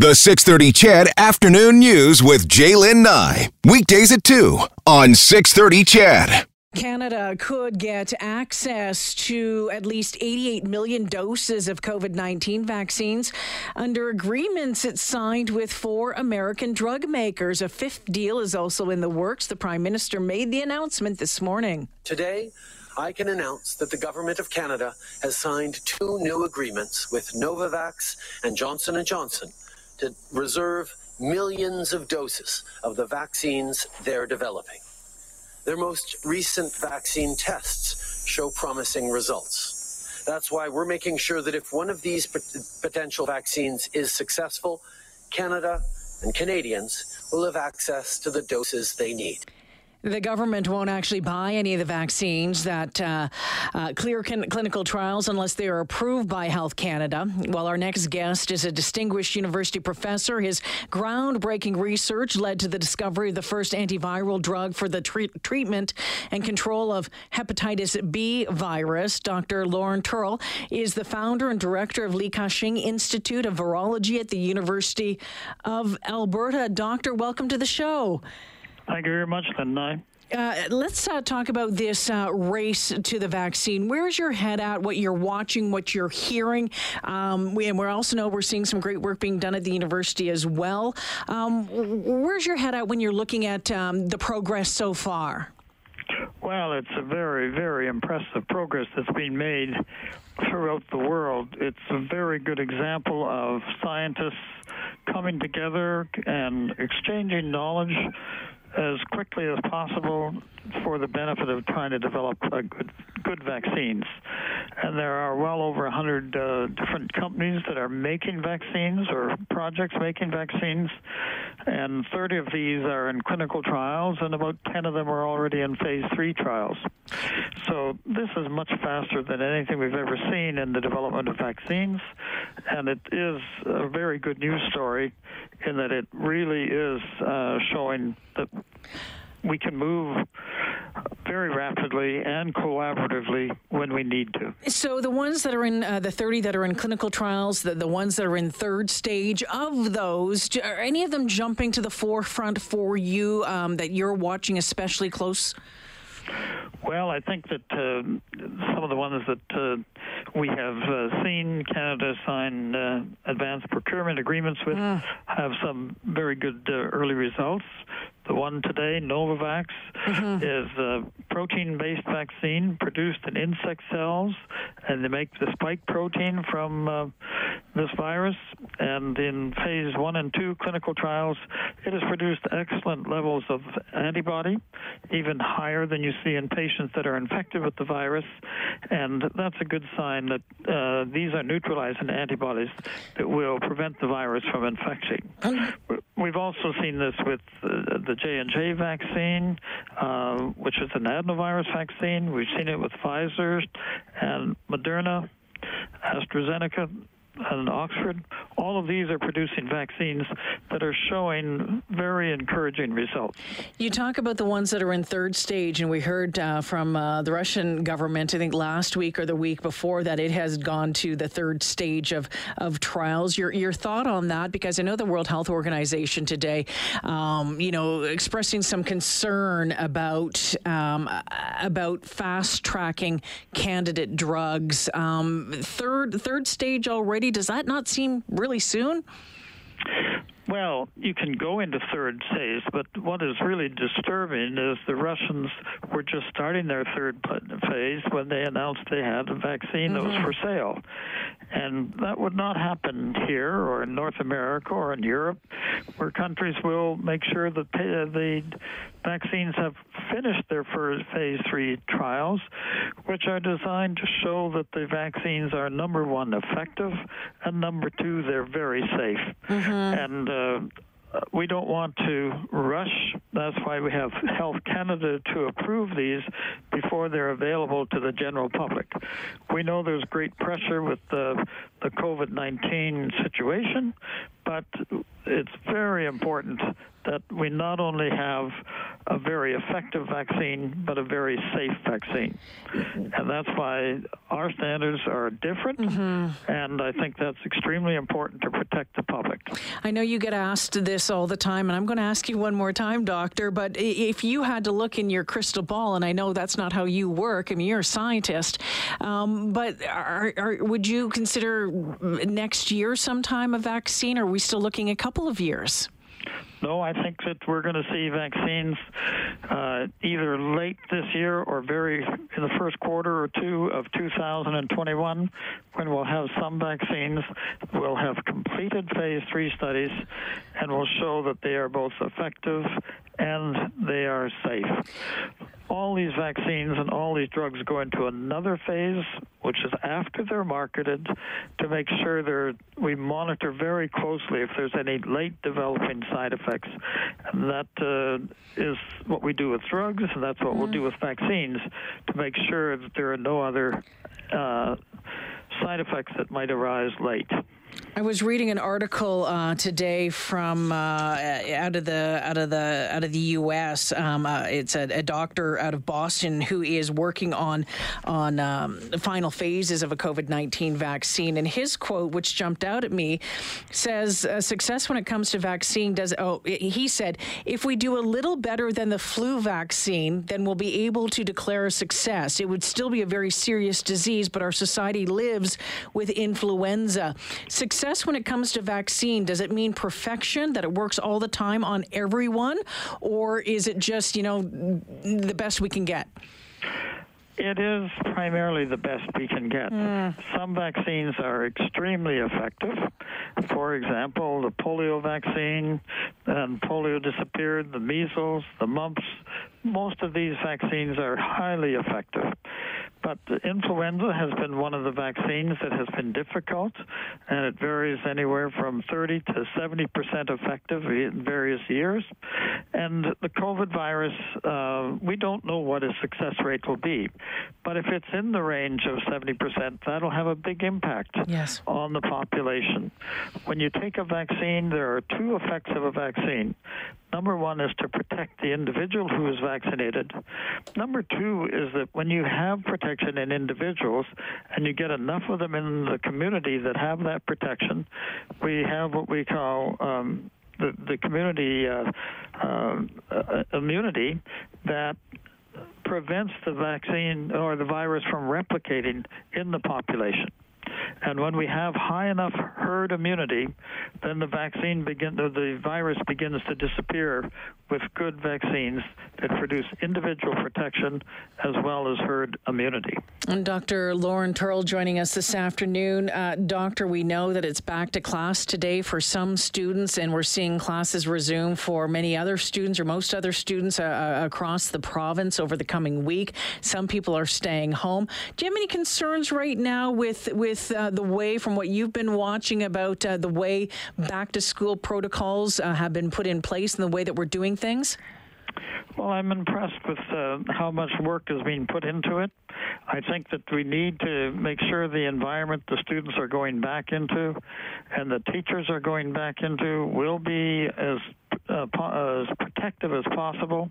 The 630 CHED Afternoon News with Jaylen Nye. Weekdays at 2 on 630 CHED. Canada could get access to at least 88 million doses of COVID 19 vaccines under agreements it signed with four American drug makers. A fifth deal is also in the works. The Prime Minister made the announcement this morning. Today, I can announce that the Government of Canada has signed two new agreements with Novavax and Johnson & Johnson to reserve millions of doses of the vaccines they're developing. Their most recent vaccine tests show promising results. That's why we're making sure that if one of these potential vaccines is successful, Canada and Canadians will have access to the doses they need. The government won't actually buy any of the vaccines that uh, uh, clear clinical trials unless they are approved by Health Canada. While our next guest is a distinguished university professor, his groundbreaking research led to the discovery of the first antiviral drug for the tre- treatment and control of hepatitis B virus. Dr. Lorne Tyrrell is the founder and director of Li Ka-shing Institute of Virology at the University of Alberta. Doctor, welcome to the show. Thank you very much, Linda. Uh, let's uh, talk about this uh, race to the vaccine. Where's your head at? What you're watching, what you're hearing, um, we, and we also know we're seeing some great work being done at the university as well. Um, where's your head at when you're looking at um, the progress so far? Well, it's a very, very impressive progress that's being made throughout the world. It's a very good example of scientists coming together and exchanging knowledge as quickly as possible for the benefit of trying to develop good, good vaccines. And there are well over 100 uh, different companies that are making vaccines or projects making vaccines, and 30 of these are in clinical trials, and about 10 of them are already in phase three trials. So this is much faster than anything we've ever seen in the development of vaccines, and it is a very good news story in that it really is uh, showing that we can move very rapidly and collaboratively when we need to. So the ones that are in uh, the 30 that are in clinical trials, the, the ones that are in third stage of those, are any of them jumping to the forefront for you um, that you're watching especially close? Well, I think that uh, some of the ones that uh, we have uh, seen Canada sign uh, advanced procurement agreements with uh. have some very good uh, early results. The one today, Novavax, mm-hmm. is a protein based vaccine produced in insect cells, and they make the spike protein from uh, this virus. And in phase one and two clinical trials, it has produced excellent levels of antibody, even higher than you see in patients that are infected with the virus. And that's a good sign that uh, these are neutralizing antibodies that will prevent the virus from infecting. We've also seen this with uh, the J&J vaccine, uh, which is an adenovirus vaccine. We've seen it with Pfizer and Moderna, AstraZeneca, and Oxford, all of these are producing vaccines that are showing very encouraging results. You talk about the ones that are in third stage, and we heard uh, from uh, the Russian government, I think last week or the week before, that it has gone to the third stage of, of trials. Your, your thought on that? Because I know the World Health Organization today, um, you know, expressing some concern about um, about fast tracking candidate drugs. Um, third third stage already does that not seem really soon? Well, you can go into third phase, but what is really disturbing is the Russians were just starting their third phase when they announced they had a vaccine mm-hmm. that was mm-hmm. for sale. And that would not happen here or in North America or in Europe, where countries will make sure that the vaccines have finished their first phase three trials, which are designed to show that the vaccines are number one, effective, and number two, they're very safe. Mm-hmm. And uh, Uh, we don't want to rush. That's why we have Health Canada to approve these before they're available to the general public. We know there's great pressure with the, the COVID 19 situation, but it's very important that we not only have a very effective vaccine, but a very safe vaccine. And that's why our standards are different, mm-hmm. and I think that's extremely important to protect the public. I know you get asked this all the time, and I'm going to ask you one more time, Doctor, but if you had to look in your crystal ball, and I know that's not how you work, I mean, you're a scientist, um, but are, are, would you consider next year sometime a vaccine, or we still looking a couple of years? No, I think that we're going to see vaccines uh, either late this year or very in the first quarter or two of 2021 when we'll have some vaccines. We'll have completed phase three studies and we'll show that they are both effective and they are safe all these vaccines and all these drugs go into another phase, which is after they're marketed, to make sure they're, we monitor very closely if there's any late developing side effects. And that uh, is what we do with drugs, and that's what mm. we'll do with vaccines to make sure that there are no other uh, side effects that might arise late. I was reading an article uh, today from uh, out of the out of the out of the U.S. Um, uh, it's a, a, doctor out of Boston who is working on on um, the final phases of a COVID nineteen vaccine, and his quote, which jumped out at me, says uh, success when it comes to vaccine does. Oh, he said, if we do a little better than the flu vaccine, then we'll be able to declare a success. It would still be a very serious disease, but our society lives with influenza success when it comes to vaccine, does it mean perfection, that it works all the time on everyone? Or is it just, you know, the best we can get? It is primarily the best we can get. Mm. Some vaccines are extremely effective. For example, the polio vaccine, and polio disappeared, the measles, the mumps. Most of these vaccines are highly effective. But influenza has been one of the vaccines that has been difficult, and it varies anywhere from 30 to 70 percent effective in various years. And the COVID virus, uh, we don't know what its success rate will be, but if it's in the range of 70 percent, that'll have a big impact yes. on the population. When you take a vaccine, there are two effects of a vaccine. Number one is to protect the individual who is vaccinated. Number two is that when you have protection in individuals and you get enough of them in the community that have that protection, we have what we call um, the, the community uh, uh immunity that prevents the vaccine or the virus from replicating in the population. And when we have high enough herd immunity, then the vaccine begin the virus begins to disappear with good vaccines that produce individual protection as well as herd immunity. And Dr. Lorne Tyrrell joining us this afternoon. Uh, doctor, we know that it's back to class today for some students, and we're seeing classes resume for many other students or most other students uh, uh across the province over the coming week. Some people are staying home. Do you have any concerns right now with with uh, the way, from what you've been watching, about uh, the way back to school protocols uh, have been put in place and the way that we're doing things? Well, I'm impressed with uh, how much work is being put into it. I think that we need to make sure the environment the students are going back into and the teachers are going back into will be as uh, as protective as possible.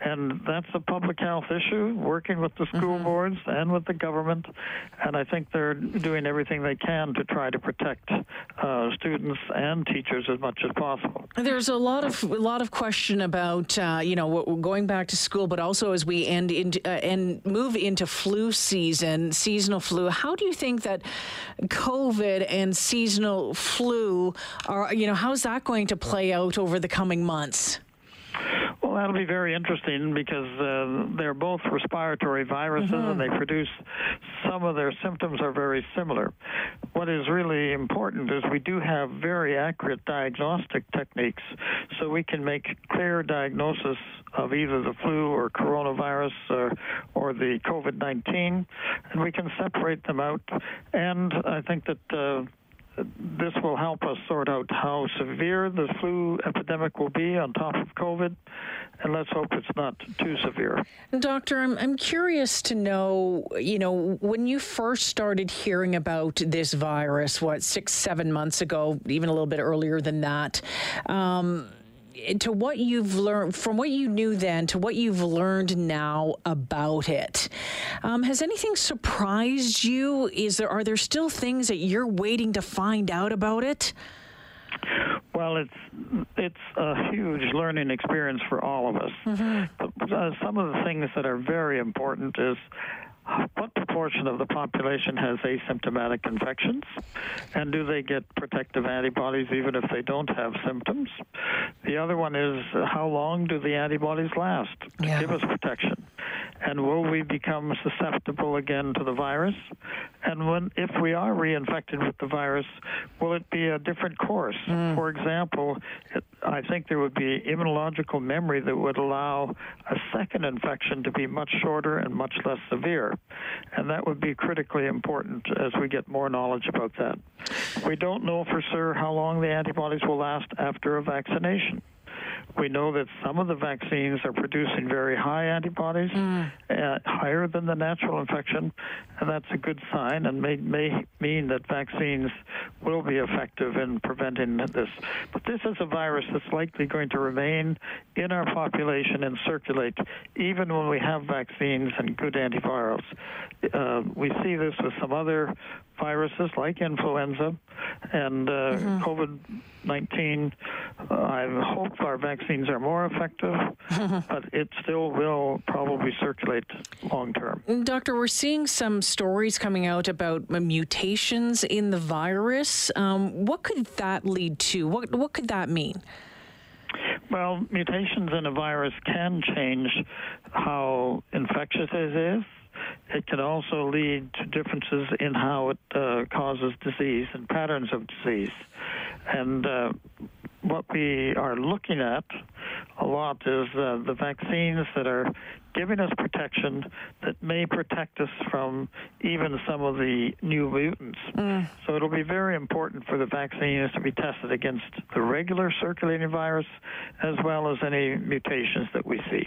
And that's a public health issue, working with the school mm-hmm. boards and with the government. And I think they're doing everything they can to try to protect uh, students and teachers as much as possible. There's a lot of a lot of question about uh, you know going back to school, but also as we end into uh, and move into flu season, seasonal flu. How do you think that COVID and seasonal flu are? You know, how's that going to play out over the coming months? Well, that'll be very interesting because uh, they're both respiratory viruses mm-hmm. and they produce some of their symptoms are very similar. What is really important is we do have very accurate diagnostic techniques so we can make clear diagnosis of either the flu or coronavirus or, or the COVID 19, and we can separate them out. And I think that uh, this will help us sort out how severe the flu epidemic will be on top of COVID, and let's hope it's not too severe. Doctor, I'm, I'm curious to know, you know, when you first started hearing about this virus, what, six, seven months ago, even a little bit earlier than that, um, to what you've learned from what you knew then to what you've learned now about it um, has anything surprised you is there are there still things that you're waiting to find out about it well, it's it's a huge learning experience for all of us. Mm-hmm. Uh, some of the things that are very important is what proportion of the population has asymptomatic infections? And do they get protective antibodies even if they don't have symptoms? The other one is how long do the antibodies last to yeah. give us protection? And will we become susceptible again to the virus? And when, if we are reinfected with the virus, will it be a different course? Mm. For example, it, I think there would be immunological memory that would allow a second infection to be much shorter and much less severe. And that would be critically important as we get more knowledge about that. We don't know for sure how long the antibodies will last after a vaccination. We know that some of the vaccines are producing very high antibodies, mm. uh, higher than the natural infection, and that's a good sign and may, may mean that vaccines will be effective in preventing this. But this is a virus that's likely going to remain in our population and circulate even when we have vaccines and good antivirals. Uh, we see this with some other viruses like influenza and uh, mm-hmm. COVID 19. Uh, I hope our vaccines are more effective, but it still will probably circulate long term. Doctor, we're seeing some stories coming out about mutations in the virus. Um, what could that lead to? What, what could that mean? Well, mutations in a virus can change how infectious it is it can also lead to differences in how it uh, causes disease and patterns of disease. And uh, what we are looking at a lot is uh, the vaccines that are giving us protection that may protect us from even some of the new mutants. Mm. So it'll be very important for the vaccines to be tested against the regular circulating virus as well as any mutations that we see.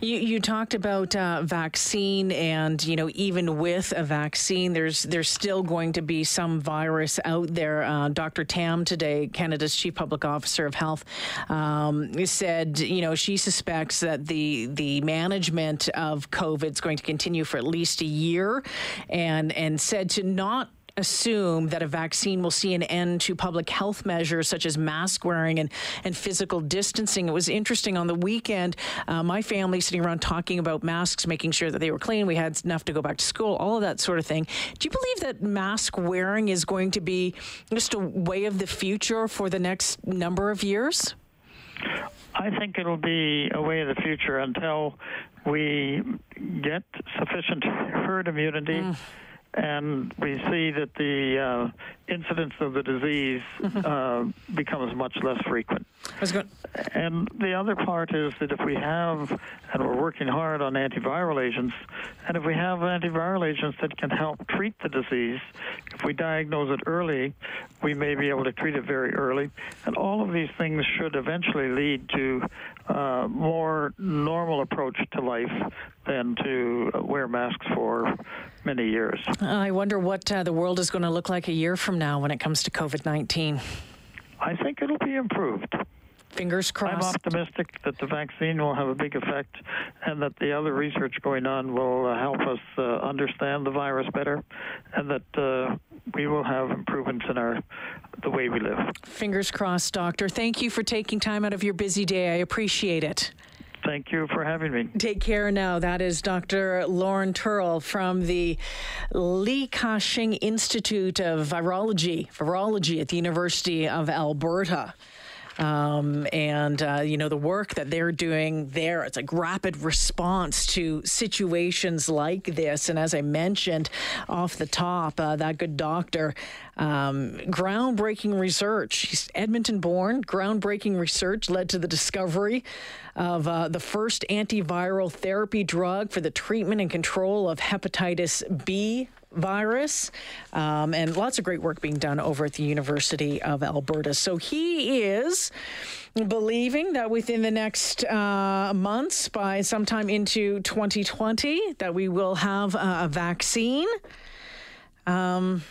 You, you talked about uh, vaccine, and you know even with a vaccine, there's there's still going to be some virus out there. Uh, Dr. Tam today, Canada's chief public officer of health, um, said you know she suspects that the the management management of COVID is going to continue for at least a year, and and said to not assume that a vaccine will see an end to public health measures such as mask wearing and, and physical distancing. It was interesting on the weekend, uh, my family sitting around talking about masks, making sure that they were clean. We had enough to go back to school, all of that sort of thing. Do you believe that mask wearing is going to be just a way of the future for the next number of years? I think it'll be a way of the future until we get sufficient herd immunity. Mm and we see that the uh, incidence of the disease uh, becomes much less frequent. And the other part is that if we have, and we're working hard on antiviral agents, and if we have antiviral agents that can help treat the disease, if we diagnose it early, we may be able to treat it very early. And all of these things should eventually lead to uh, more normal approach to life than to wear masks for many years. I wonder what uh, the world is going to look like a year from now when it comes to COVID 19. I think it'll be improved. Fingers crossed. I'm optimistic that the vaccine will have a big effect and that the other research going on will uh, help us uh, understand the virus better and that uh, we will have improvements in our the way we live. Fingers crossed, doctor. Thank you for taking time out of your busy day. I appreciate it. Thank you for having me. Take care now. That is Dr. Lorne Tyrrell from the Li Ka-shing Institute of Virology, Virology at the University of Alberta. Um, and uh, you know the work that they're doing there it's like rapid response to situations like this. And as i mentioned off the top uh, that good doctor um, groundbreaking research. He's edmonton born. Groundbreaking research led to the discovery of uh, the first antiviral therapy drug for the treatment and control of hepatitis b virus, um, and lots of great work being done over at the University of Alberta. So he is believing that within the next uh, months, by sometime into 2020, that we will have a vaccine. Um,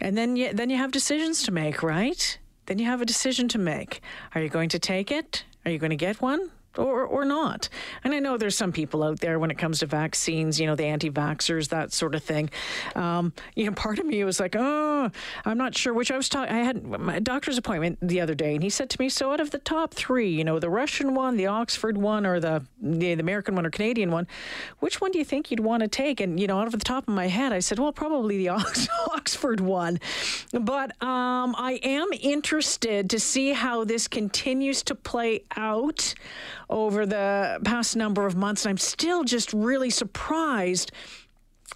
and then you, then you have decisions to make, right? then you have a decision to make. Are you going to take it? Are you going to get one? Or, or not. And I know there's some people out there when it comes to vaccines, you know, the anti vaxxers, that sort of thing. Um, you know, part of me was like, oh, I'm not sure which I was talking. I had my doctor's appointment the other day, and he said to me, so out of the top three, you know, the Russian one, the Oxford one, or the, the, the American one or Canadian one, which one do you think you'd want to take? And, you know, out of the top of my head, I said, well, probably the Ox- Oxford one. But um, I am interested to see how this continues to play out over the past number of months. And I'm still just really surprised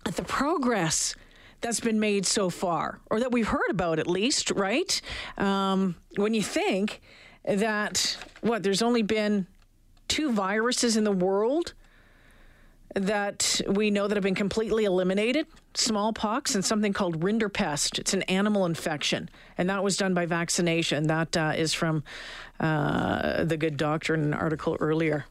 at the progress that's been made so far, or that we've heard about at least, right? Um, when you think that, what, there's only been two viruses in the world that we know that have been completely eliminated smallpox and something called rinderpest. It's an animal infection, and that was done by vaccination. That uh, is from uh, the Good Doctor in an article earlier.